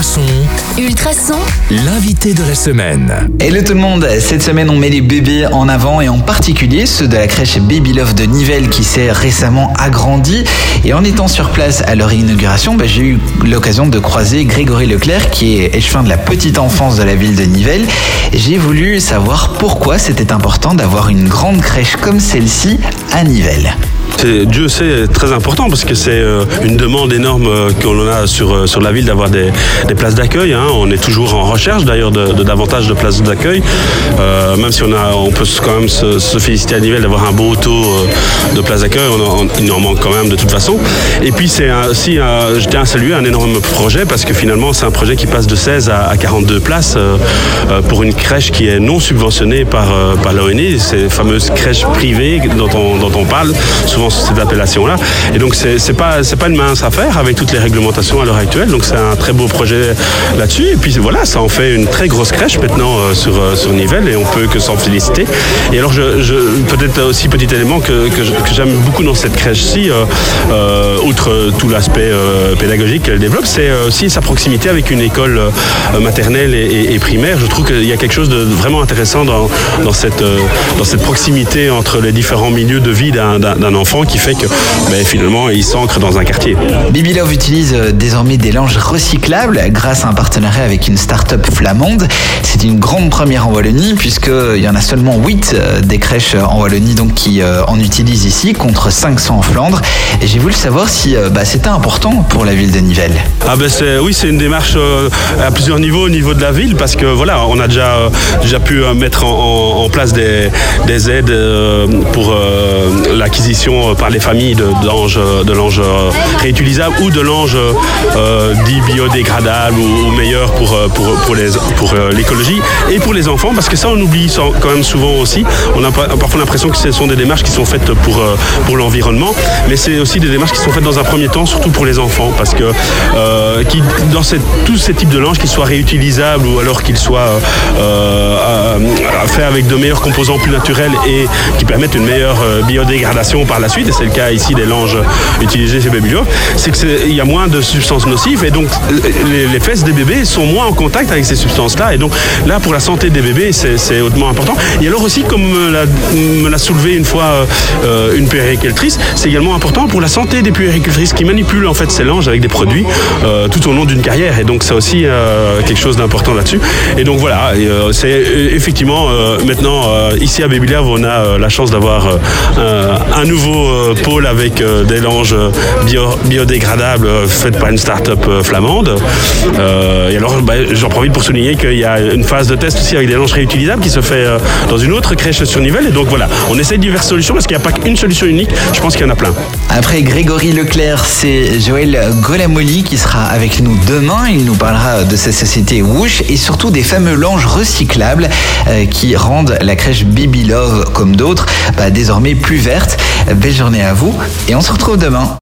Ultrason. Ultrason. L'invité de la semaine. Hello tout le monde, cette semaine on met les bébés en avant et en particulier ceux de la crèche Baby Love de Nivelles qui s'est récemment agrandie. Et en étant sur place à leur inauguration, bah, j'ai eu l'occasion de croiser Grégory Leclerc qui est échevin de la petite enfance de la ville de Nivelles. J'ai voulu savoir pourquoi c'était important d'avoir une grande crèche comme celle-ci à Nivelles. Dieu sait, très important parce que c'est euh, une demande énorme euh, qu'on a sur, euh, sur la ville d'avoir des, des places d'accueil. hein. On est toujours en recherche d'ailleurs de, davantage de places d'accueil. Même si on, a, on peut quand même se, féliciter à Nivelles d'avoir un beau taux de places d'accueil, il en manque quand même de toute façon. Et puis c'est aussi, un- je tiens à saluer un énorme projet parce que finalement c'est un projet qui passe de 16 à, à 42 places pour une crèche qui est non subventionnée par, par l'ONI, ces fameuses crèches privées dont on, dont on parle souvent cette appellation-là. Et donc c'est c'est pas pas une mince affaire avec toutes les réglementations à l'heure actuelle. Donc c'est un très beau projet là-dessus. Et puis voilà, ça en fait une très grosse crèche maintenant euh, sur euh, sur Nivelles et on peut que s'en féliciter. Et alors je, peut-être aussi petit élément que, que j'aime beaucoup dans cette crèche-ci, euh, euh, outre tout l'aspect pédagogique qu'elle développe, c'est aussi sa proximité avec une école maternelle et, primaire. Je trouve qu'il y a quelque chose de vraiment intéressant dans, dans, cette, dans cette proximité entre les différents milieux de vie d'un d'un- qui fait que ben, finalement il s'ancre dans un quartier. Baby Love utilise euh, désormais des langes recyclables grâce à un partenariat avec une start-up flamande. C'est une grande première en Wallonie puisqu'il y en a seulement 8 des crèches euh, en Wallonie donc, qui euh, en utilisent ici contre 500 en Flandre. Et j'ai voulu savoir si euh, bah, c'était important pour la ville de Nivelles. Ah ben c'est, oui, c'est une démarche euh, à plusieurs niveaux au niveau de la ville parce que voilà, on a déjà, euh, déjà pu euh, mettre en, place des, des aides euh, pour euh, l'acquisition euh, par les familles de, euh, de l'ange euh, réutilisable ou de l'ange euh, dit biodégradable ou, meilleur pour, euh, pour, pour, les, pour euh, l'écologie et pour les enfants parce que ça on oublie quand même souvent aussi. On a parfois l'impression que ce sont des démarches qui sont faites pour, euh, pour l'environnement, mais c'est aussi des démarches qui sont faites dans un premier temps, surtout pour les enfants, parce que euh, dans tous ces types de langes, qu'ils soient réutilisables ou alors qu'ils soient euh, euh, faits avec de meilleurs composants plus naturels et qui permettent une meilleure euh, biodégradation par la suite, et c'est le cas ici des langes utilisées chez Babylove, c'est qu'il y a moins de substances nocives et donc les, fesses des bébés sont moins en contact avec ces substances-là, et donc là pour la santé des bébés c'est hautement important. Et alors aussi, comme me l'a- soulevé une fois euh, une puéricultrice, c'est également important pour la santé des puéricultrices qui manipulent en fait ces langes avec des produits euh, tout au long d'une carrière. Et donc c'est aussi euh, quelque chose d'important là-dessus. Et donc voilà, c'est effectivement maintenant ici à Baby on a la chance d'avoir un, nouveau pôle avec euh, des langes bio- biodégradables euh, faites par une start-up euh, flamande. Euh, et alors bah, j'en profite pour souligner qu'il y a une phase de test aussi avec des langes réutilisables qui se fait euh, dans une autre crèche sur Nivelles. Et donc voilà, on essaie diverses solutions parce qu'il n'y a pas qu'une solution unique. Je pense qu'il y en a plein. Après Grégory Leclerc, c'est Joël Golamoli qui sera avec nous demain. Il nous parlera de sa société Woosh et surtout des fameux langes recyclables euh, qui rendent la crèche Baby Love, comme d'autres, bah, désormais plus verte. Journée à vous et on se retrouve demain.